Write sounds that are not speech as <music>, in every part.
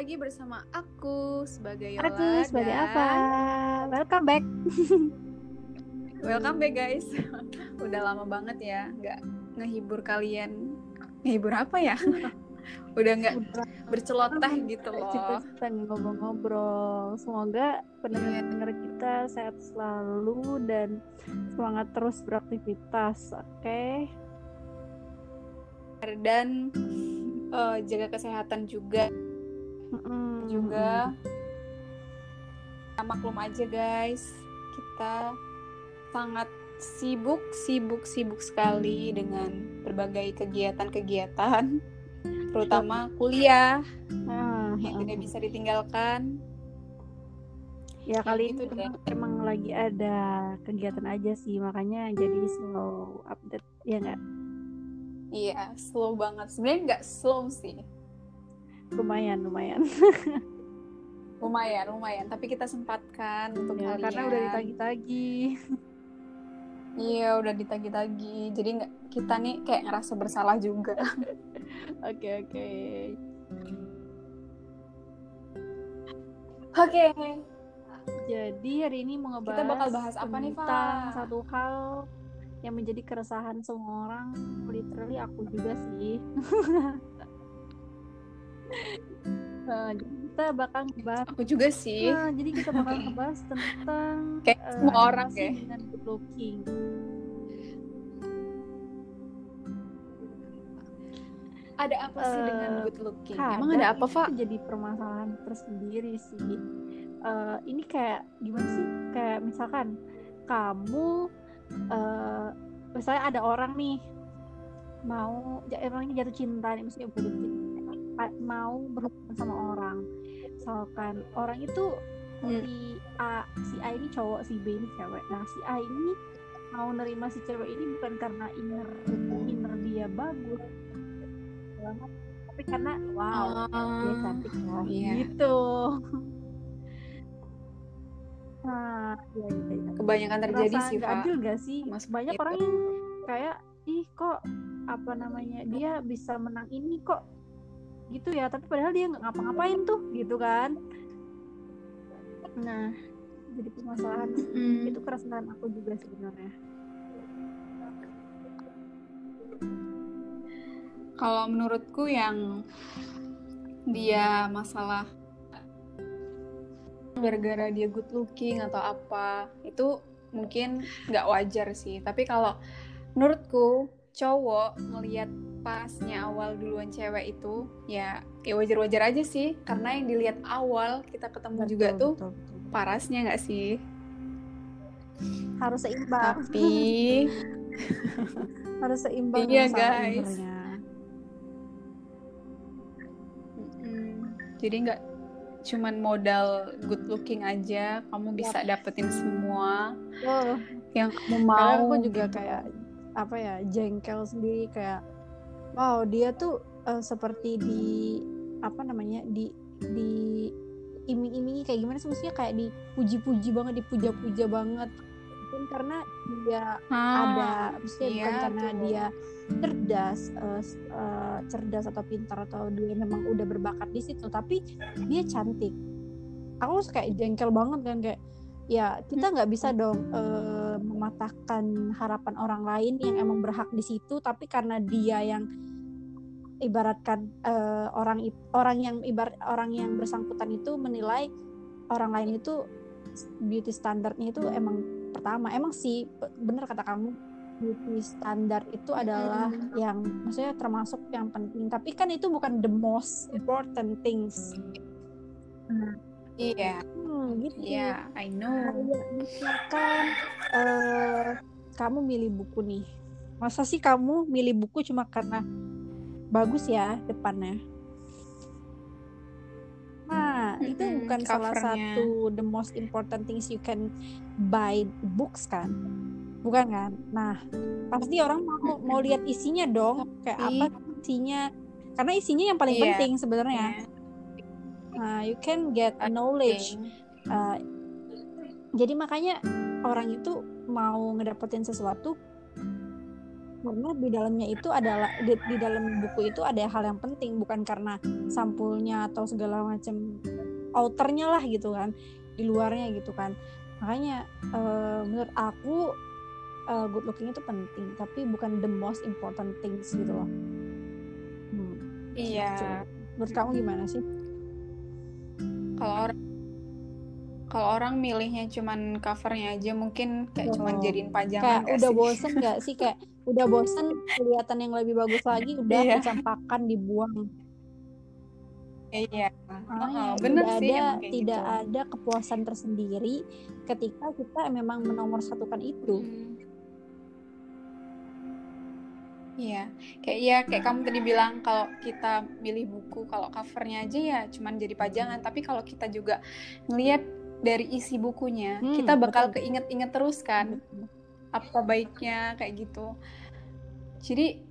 lagi bersama aku sebagai Yola Aku sebagai dan apa? Welcome back. <laughs> Welcome back guys. <laughs> Udah lama banget ya nggak ngehibur kalian. Ngehibur apa ya? <laughs> Udah nggak berceloteh gitu loh. Kita ngobrol-ngobrol. Semoga pendengar kita sehat selalu dan semangat terus beraktivitas. Oke. Dan eh, jaga kesehatan juga Mm-mm. juga. Kita maklum aja guys, kita sangat sibuk, sibuk, sibuk sekali dengan berbagai kegiatan-kegiatan, <laughs> terutama kuliah Ah, yang tidak bisa ditinggalkan. Ya kali ini deh. emang lagi ada kegiatan aja sih, makanya jadi slow update ya nggak? Iya, slow banget. Sebenarnya nggak slow sih, Lumayan, lumayan. lumayan, lumayan. Tapi kita sempatkan untuk Ya, kalian. karena udah ditagi-tagi. Iya, udah ditagi-tagi. Jadi nggak kita nih kayak ngerasa bersalah juga. <laughs> Oke, oke. Oke, Jadi hari ini mau ngebahas Kita bakal bahas apa nih, tentang satu hal yang menjadi keresahan semua orang, literally aku juga sih. <laughs> Nah, jadi kita bakal ngebahas aku juga sih. Nah, jadi kita bakal ngebahas tentang <laughs> Kayak semua apa orang ya. dengan good looking. Ada apa sih dengan good looking? Kadang Emang ada apa, Pak? jadi permasalahan tersendiri sih. Eh, ini kayak gimana sih? Kayak misalkan kamu eh misalnya ada orang nih mau ja- orangnya jatuh cinta nih misalnya jatuh cinta mau berhubungan sama orang misalkan orang itu Hmm. si A si A ini cowok si B ini cewek nah si A ini mau nerima si cewek ini bukan karena inner inner dia bagus banget tapi karena wow dia cantik ya iya. gitu <laughs> nah ya, ya, ya. Kebanyakan terjadi Ngerasa sih, Pak. adil gak sih Mas banyak itu. orang yang kayak ih kok apa namanya dia bisa menang ini kok gitu ya tapi padahal dia nggak ngapa-ngapain tuh gitu kan nah jadi permasalahan Mm. itu keresahan aku juga sebenarnya Kalau menurutku yang dia masalah gara-gara dia good looking atau apa itu mungkin nggak wajar sih. Tapi kalau menurutku cowok ngelihat pasnya awal duluan cewek itu ya ya wajar-wajar aja sih karena yang dilihat awal kita ketemu juga Betul, tuh betul, betul. parasnya nggak sih harus seimbang tapi <laughs> harus seimbang Iya, guys. Mm-mm. jadi nggak cuman modal good looking aja kamu bisa dapetin semua oh, yang kamu mau aku juga gitu. kayak apa ya jengkel sendiri kayak wow dia tuh eh, seperti di apa namanya di di iming-imingi kayak gimana sih? Maksudnya kayak dipuji-puji banget dipuja-puja banget. Mungkin karena dia Ah, ada maksudnya iya bukan karena tuh. dia cerdas s- eh, cerdas atau pintar atau dia memang udah berbakat di situ tapi dia cantik. Aku kayak jengkel banget kan kayak ya kita nggak bisa dong eh, mematahkan harapan orang lain yang emang berhak di situ tapi karena dia yang ibaratkan eh, orang orang yang ibarat orang yang bersangkutan itu menilai orang lain itu beauty standarnya itu emang pertama. Emang sih be- bener kata kamu beauty standar itu adalah yang maksudnya termasuk yang penting. Tapi kan itu bukan the most important things. Iya hmm, gitu. Iya I know. Kayak misalkan eh kamu milih buku nih. Masa sih kamu milih buku cuma karena bagus ya depannya? Nah itu Mm-mm, bukan salah satu the most important things you can buy books kan? Bukan kan? Nah pasti orang mau mau lihat isinya dong kayak apa isinya? Karena isinya yang paling Iya. penting sebenarnya. Nah you can get knowledge Uh, jadi makanya orang itu mau ngedapetin sesuatu karena di dalamnya itu adalah di, di dalam buku itu ada hal yang penting. Bukan karena sampulnya atau segala macam outernya lah gitu kan di luarnya gitu kan. Makanya uh, menurut aku uh, good looking itu penting tapi bukan the most important things gitu loh. Hmm. iya. Menurut kamu gimana sih? Kalau kalau orang milihnya cuman covernya aja mungkin kayak oh. cuman jadiin pajangan kayak udah sih? bosen gak sih kayak udah bosen kelihatan yang lebih bagus lagi udah iya. dicampakan dibuang Iya, oh, benar sih. Ada, tidak gitu. ada kepuasan tersendiri ketika kita memang menomor satukan itu. Hmm. Iya, kayak ya kayak kamu tadi bilang kalau kita milih buku kalau covernya aja ya cuman jadi pajangan, tapi kalau kita juga ngelihat dari isi bukunya, hmm, kita bakal keinget-inget terus kan apa baiknya kayak gitu. Jadi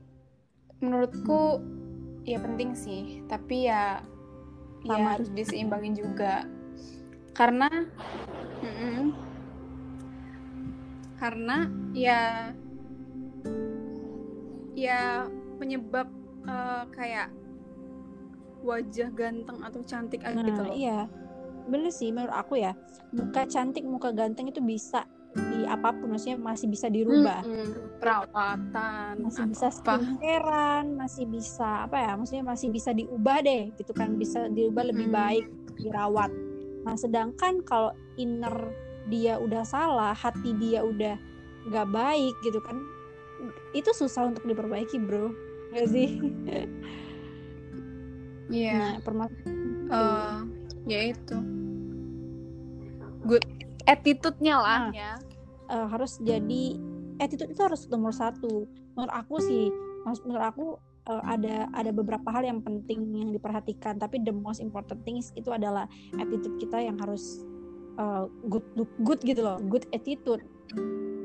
menurutku ya penting sih, tapi ya ya harus diseimbangin juga karena mm -mm, karena ya ya penyebab uh, kayak wajah ganteng atau cantik nah, gitu loh. Iya. Bener sih menurut aku ya. Muka cantik, muka ganteng itu bisa di apa pun maksudnya masih bisa dirubah hmm, hmm. perawatan masih bisa skincarean masih bisa apa ya maksudnya masih bisa diubah deh gitu kan bisa diubah lebih hmm. baik dirawat nah sedangkan kalau inner dia udah salah hati dia udah nggak baik gitu kan itu susah untuk diperbaiki bro nggak sih iya yeah. nah, uh, ya itu good attitude-nya lah nah, ya. uh, harus jadi attitude itu harus nomor satu. Menurut aku sih menurut aku uh, ada ada beberapa hal yang penting yang diperhatikan. Tapi the most important things itu adalah attitude kita yang harus uh, good look good gitu loh. Good attitude.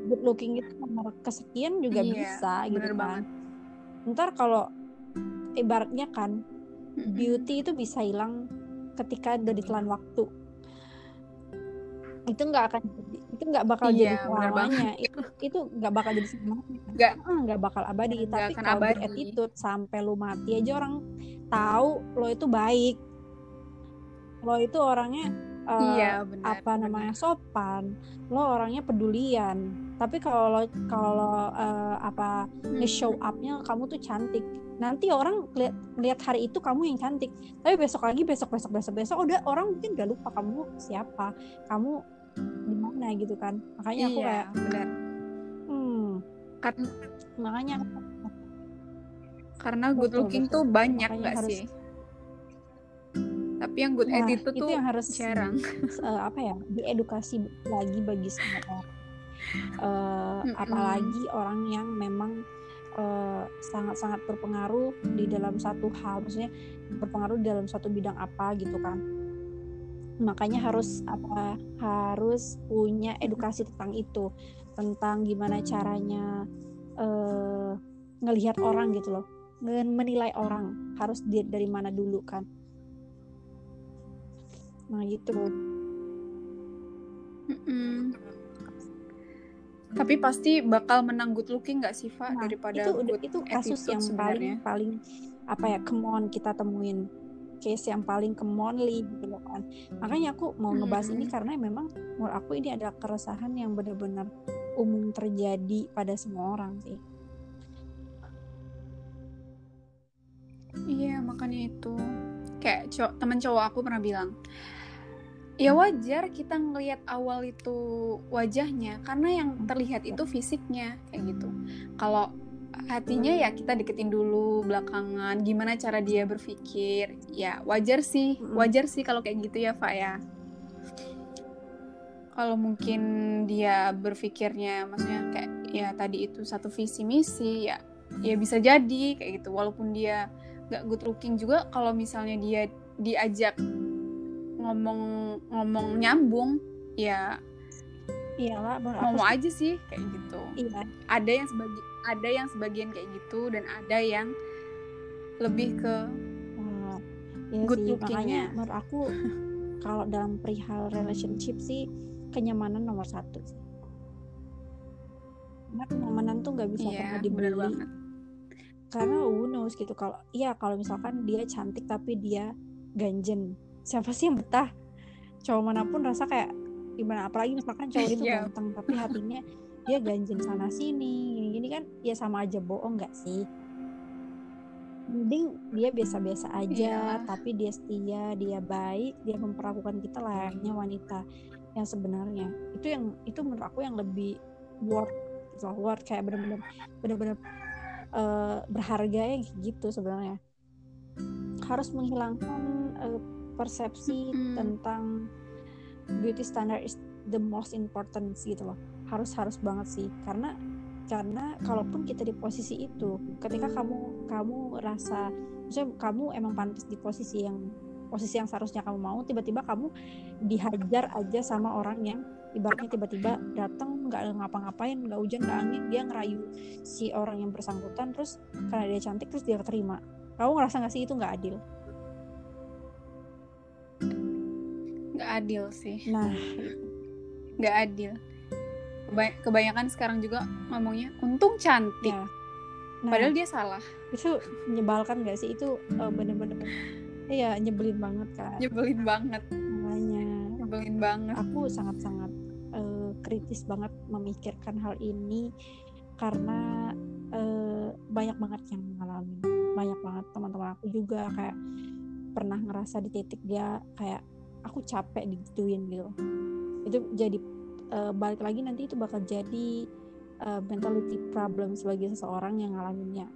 Good looking itu nomor kesekian juga iya, bisa gitu kan. banget. ntar kalau ibaratnya kan beauty itu bisa hilang ketika udah ditelan waktu itu nggak akan itu nggak bakal iya, jadi selamanya. itu itu nggak bakal jadi selamanya. Nggak. Nggak bakal abadi. Gak tapi kalau abadi. attitude sampai lu mati aja orang tahu lo itu baik. Lo itu orangnya uh, iya, bener, apa bener. namanya sopan. Lo orangnya pedulian. Tapi kalau kalau uh, apa hmm. nge-show upnya kamu tuh cantik. Nanti orang lihat lihat hari itu kamu yang cantik. Tapi besok lagi besok besok besok besok udah orang mungkin gak lupa kamu siapa. Kamu di mana gitu kan. Makanya aku iya, kayak benar hmm kan makanya karena good looking betul. tuh banyak nggak sih? Tapi yang good nah, attitude itu tuh yang harus jarang. uh, <laughs> apa ya diedukasi lagi bagi semua orang. Uh, mm -hmm. apalagi orang yang memang eh, sangat-sangat uh, berpengaruh di dalam satu hal. Maksudnya berpengaruh di dalam satu bidang apa gitu kan makanya harus apa harus punya edukasi tentang itu. Tentang gimana caranya uh, ngelihat orang gitu loh. Menilai orang. Harus dari mana dulu kan. Nah gitu. Mm -mm. tapi pasti bakal menang good looking nggak sih Pak nah, daripada itu good itu kasus yang sebenarnya. paling paling apa ya kemon kita temuin case yang paling kemonly gitu loh kan. Makanya aku mau ngebahas ini karena memang menurut aku ini adalah keresahan yang benar-benar umum terjadi pada semua orang sih. Iya makanya itu. Kayak cowok teman cowok aku pernah bilang ya wajar kita ngelihat awal itu wajahnya karena yang terlihat itu fisiknya kayak gitu. Kalau hatinya ya kita deketin dulu belakangan gimana cara dia berpikir. Ya wajar sih wajar sih kalau kayak gitu ya Pak ya. Kalau mungkin dia berpikirnya maksudnya kayak ya tadi itu satu visi misi ya ya bisa jadi kayak gitu. Walaupun dia gak good looking juga kalau misalnya dia diajak ngomong ngomong nyambung ya iyalah ngomong aja sih kayak gitu. Iya. Ada yang sebagai ada yang sebagian kayak gitu dan ada yang lebih ke uh, ya good sih, makanya menurut aku <laughs> kalau dalam perihal relationship sih kenyamanan nomor satu karena kenyamanan tuh nggak bisa Iya, pernah dibeli karena who knows gitu kalau iya kalau misalkan dia cantik tapi dia ganjen siapa sih yang betah? Cowok mana pun rasa kayak gimana? Apalagi misalkan cowok itu <laughs> Iya. ganteng tapi hatinya dia ganjen sana sini. Gini, gini kan ya sama aja bohong nggak sih? Mending dia biasa-biasa aja Iyalah. tapi dia setia dia baik dia memperlakukan kita layaknya wanita yang sebenarnya. Itu yang itu menurut aku yang lebih worth gitu worth kayak bener-bener bener-bener eh, berharga ya gitu sebenarnya. Harus menghilangkan eh, persepsi Mm-mm. tentang beauty standard is the most important gitu loh harus harus banget sih. Karena karena kalaupun kita di posisi itu ketika kamu kamu rasa misalnya kamu emang pantas di posisi yang posisi yang seharusnya kamu mau tiba-tiba kamu dihajar aja sama orang yang ibaratnya tiba-tiba datang nggak ngapa-ngapain nggak hujan nggak angin dia ngerayu si orang yang bersangkutan terus karena dia cantik terus dia keterima kamu ngerasa nggak sih itu nggak adil? Nggak adil sih. nah. Nggak adil. Kebanyakan sekarang juga ngomongnya untung cantik. ya nah, Padahal dia salah. itu menyebalkan gak sih itu eh, bener-bener iya nyebelin banget kan Nyebelin banget. makanya Nyebelin banget. aku sangat-sangat eh, kritis banget memikirkan hal ini karena eh, banyak banget yang mengalami banyak banget teman-teman aku juga kayak pernah ngerasa di titik dia kayak aku capek digituin gitu itu jadi eh, balik lagi nanti itu bakal jadi eh, mentality problem sebagai seseorang yang ngalaminnya.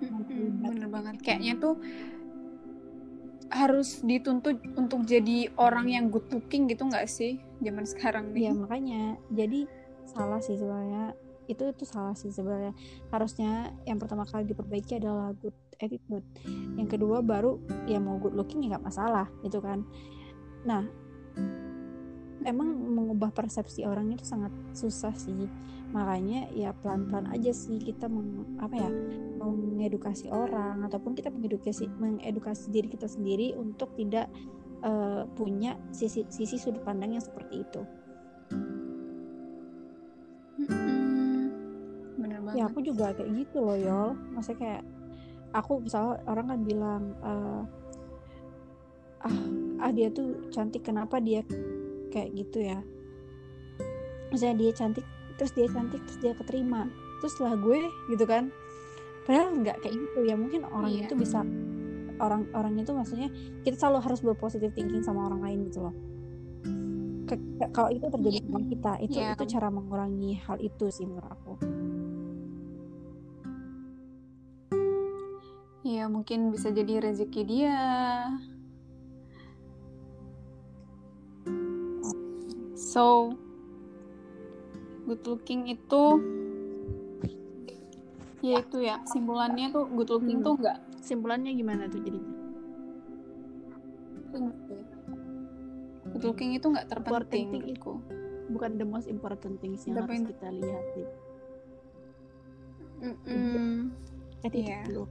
Mm-mm, Bener banget. Kayaknya tuh harus dituntut untuk jadi orang yang good looking gitu nggak sih zaman sekarang nih? Iya makanya. Jadi salah sih sebenarnya. Itu itu salah sih sebenarnya. Harusnya yang pertama kali diperbaiki adalah good attitude. Yang kedua baru ya mau good looking ya nggak masalah gitu kan. Nah emang mengubah persepsi orang itu sangat susah sih makanya ya pelan-pelan aja sih kita meng, apa ya mengedukasi orang ataupun kita mengedukasi mengedukasi diri kita sendiri untuk tidak eh, punya sisi sisi sudut pandang yang seperti itu Mm-mm. Bener banget. ya aku juga kayak gitu loh yol maksudnya kayak aku misalnya orang kan bilang eh, ah ah dia tuh cantik kenapa dia kayak gitu ya. Misalnya dia cantik terus dia cantik terus dia keterima. Terus lah gue gitu kan. Padahal nggak kayak gitu ya. Mungkin orang Iya. itu bisa orang-orang itu maksudnya kita selalu harus berpositif thinking sama orang lain gitu loh. Ke- ke- kalau itu terjadi sama kita itu Iya. itu cara mengurangi hal itu sih menurut aku. Iya mungkin bisa jadi rezeki dia. So good looking itu ya itu ya simpulannya tuh good looking Hmm. tuh enggak simpulannya gimana tuh jadinya? Good looking. Itu nggak terpenting Important menurutku. bukan the most important things yang harus kita lihat sih attitude Iya. dulu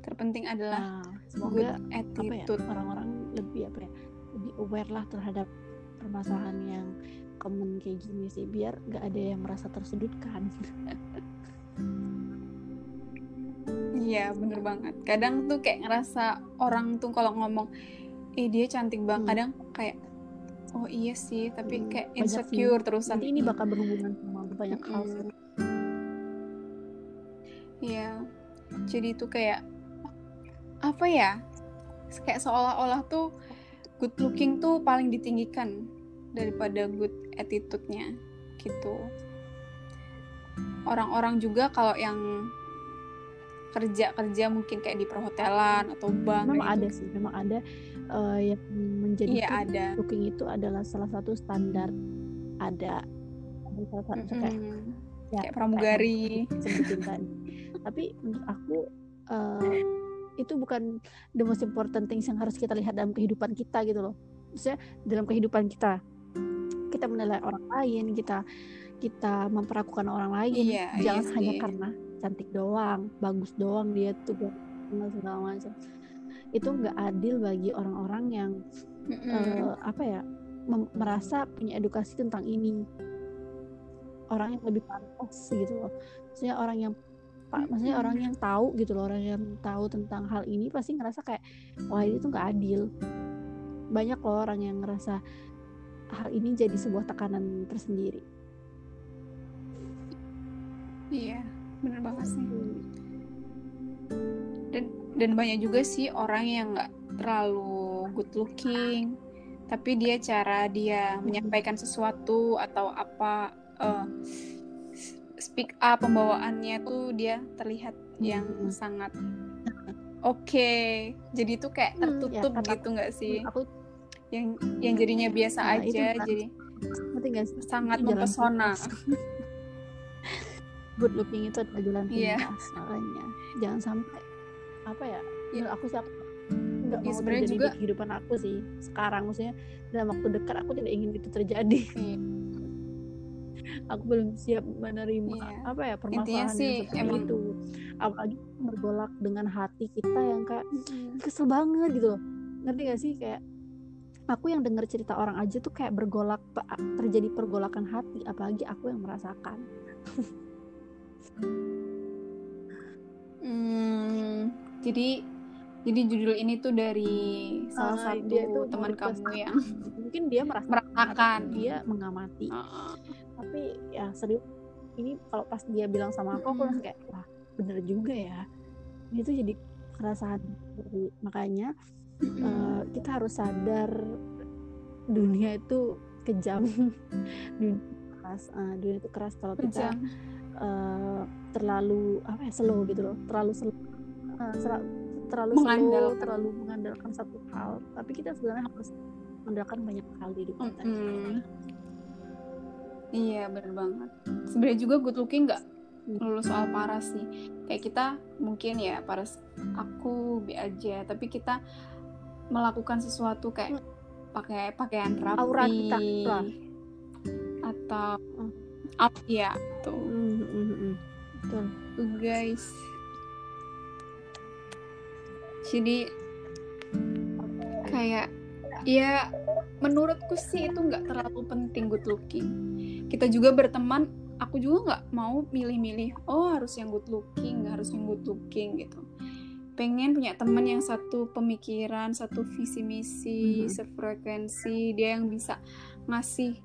terpenting adalah nah good semoga apa ya attitude. orang-orang lebih apa ya lebih aware lah terhadap permasalahan yang common kayak gini sih biar nggak ada yang merasa tersudutkan Iya bener banget. Kadang tuh kayak ngerasa orang tuh kalau ngomong, eh dia cantik banget. Hmm. Kadang kayak, oh iya sih, tapi Hmm, kayak insecure sih. terusan. nanti ini bakal berhubungan sama banyak hal Mm-mm. sih. Iya. Jadi tuh kayak apa ya? Kayak seolah-olah tuh good looking tuh paling ditinggikan daripada good attitude-nya gitu. Orang-orang juga kalau yang kerja-kerja mungkin kayak di perhotelan atau bank memang ada gitu. sih memang ada eh, yang menjadi Iya ada. looking itu adalah salah satu standar ada salah satu kayak Mm-mm. ya, Kayak pramugari. kayak yang sebutin tadi <laughs> tapi menurut aku eh, itu bukan the most important things yang harus kita lihat dalam kehidupan kita gitu loh maksudnya dalam kehidupan kita kita menilai orang lain kita kita memperlakukan orang lain. Iya, jangan iya hanya sih. karena cantik doang bagus doang dia tuh segala macam. Itu nggak adil bagi orang-orang yang Mm-mm. eh, apa ya merasa punya edukasi tentang ini. Orang yang lebih pantas gitu loh. Maksudnya orang yang pak maksudnya orang yang tahu gitu loh orang yang tahu tentang hal ini pasti ngerasa kayak wah ini tuh nggak adil. Banyak loh orang yang ngerasa hal ini jadi sebuah tekanan tersendiri. Iya bener banget sih. Dan dan banyak juga sih orang yang nggak terlalu good looking tapi dia cara dia menyampaikan sesuatu atau apa uh, speak up pembawaannya tuh dia terlihat yang Hmm. sangat oke. Jadi tuh kayak Hmm, ya, tertutup gitu nggak sih? aku yang yang jadinya biasa Nah, itu aja kan. jadi ngerti gak sih sangat Itu jalan mempesona <laughs> good looking itu adalah jalan Iya. pintas makanya jangan sampai apa ya Iya. menurut aku sih aku nggak Iya, mau terjadi juga- di kehidupan aku sih sekarang maksudnya dalam waktu dekat aku tidak ingin itu terjadi Iya. <laughs> aku belum siap menerima Iya. apa ya permasalahan sih, seperti emang- itu apalagi bergolak dengan hati kita yang kayak kesel banget gitu loh ngerti gak sih kayak aku yang dengar cerita orang aja tuh kayak bergolak terjadi pergolakan hati apalagi aku yang merasakan. Hmm, jadi jadi judul ini tuh dari salah Ah, satu dia tuh teman kamu yang <laughs> mungkin dia merasakan merasakan. dia mengamati. Heeh. tapi ya serius ini kalau pas dia bilang sama aku aku langsung kayak wah bener juga ya. Itu jadi perasaan makanya eh, kita harus sadar dunia itu kejam <laughs> dunia keras eh, dunia itu keras kalau kita Kejam. eh, terlalu apa ya slow gitu loh terlalu slow sera- terlalu slow Mengandalkan. terlalu mengandalkan satu hal tapi kita sebenarnya harus mengandalkan banyak hal di hidup kita Mm-mm. Iya bener banget. Sebenarnya juga good looking nggak Hmm. melulu soal paras sih. Kayak kita mungkin ya paras aku bi aja, tapi kita melakukan sesuatu kayak pakai pakaian rapi Aura kita lah. atau Hmm. up ya tuh Mm, betul Tuh, guys. Jadi kayak ya menurutku sih itu nggak terlalu penting good looking. Kita juga berteman, aku juga nggak mau milih-milih. Oh harus yang good looking, nggak harus yang good looking gitu. Pengen punya teman yang satu pemikiran, satu visi misi, Mhm. sefrekuensi, dia yang bisa ngasih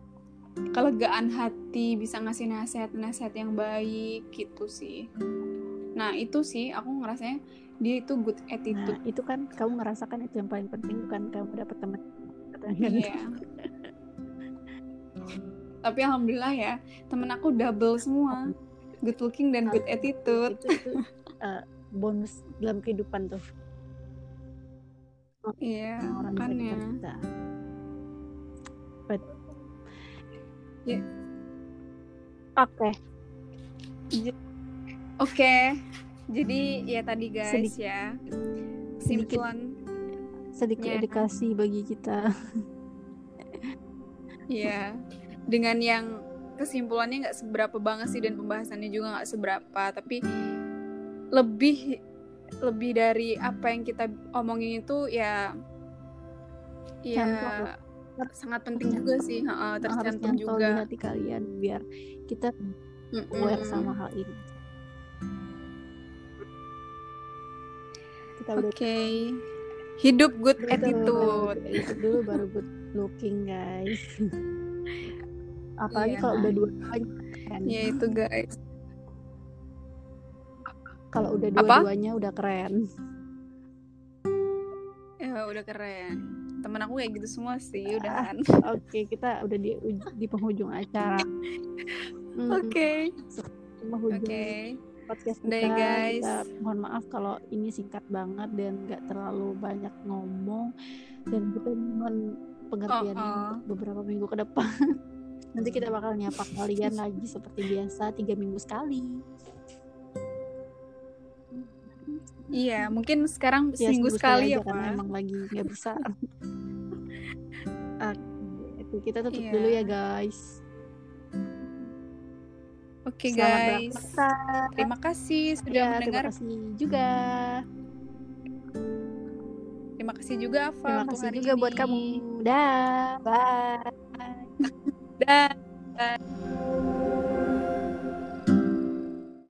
kelegaan hati, bisa ngasih nasihat-nasihat yang baik gitu sih. Nah itu sih aku ngerasanya dia itu good nah attitude. itu kan kamu ngerasakan itu yang paling penting bukan kamu dapat teman Iya. <laughs> Tapi alhamdulillah ya temen aku double semua, good looking dan good attitude. itu itu <laughs> eh, bonus dalam kehidupan tuh. Iya, orang makanya. sekitar kita But- Ya. oke. Oke, jadi ya tadi guys Sedikit- ya. Sedikit. Kesimpulan. Sedikit Ya. edukasi bagi kita. Ya dengan yang kesimpulannya nggak seberapa banget sih dan pembahasannya juga nggak seberapa. Tapi lebih lebih dari apa yang kita omongin itu ya ya Nyantol. sangat penting juga sih harus tercantum nyantol di juga hati kalian biar kita Mm-mm. aware sama hal ini kita udah Oke. Hidup good Betul, attitude. Itu dulu baru good looking guys. <laughs> Apalagi Iya. kalau udah dua kan. Ya itu guys. Kalau udah dua-duanya udah keren. Ya udah keren. Temen aku kayak gitu semua sih, udahan. <laughs> Oke, kita udah di di penghujung acara. <laughs> Hmm, Oke. Penghujung Oke. podcast Udah kita. guys. Kita mohon maaf kalau ini singkat banget dan nggak terlalu banyak ngomong dan kita mohon pengertiannya Oh, oh. untuk beberapa minggu ke depan. <laughs> Nanti kita bakal nyapa kalian lagi seperti biasa tiga minggu sekali. Iya, mungkin sekarang Ya, seminggu sekali ya, karena Pak. emang lagi nggak bisa. <laughs> Oke, kita tutup Iya. dulu ya guys. Oke, Selamat guys. berpuasa. Terima kasih sudah Ya, mendengar. Terima kasih juga. Terima kasih juga Ava Terima kasih hari juga buat ini. kamu. Dah. Bye. <laughs> Dah.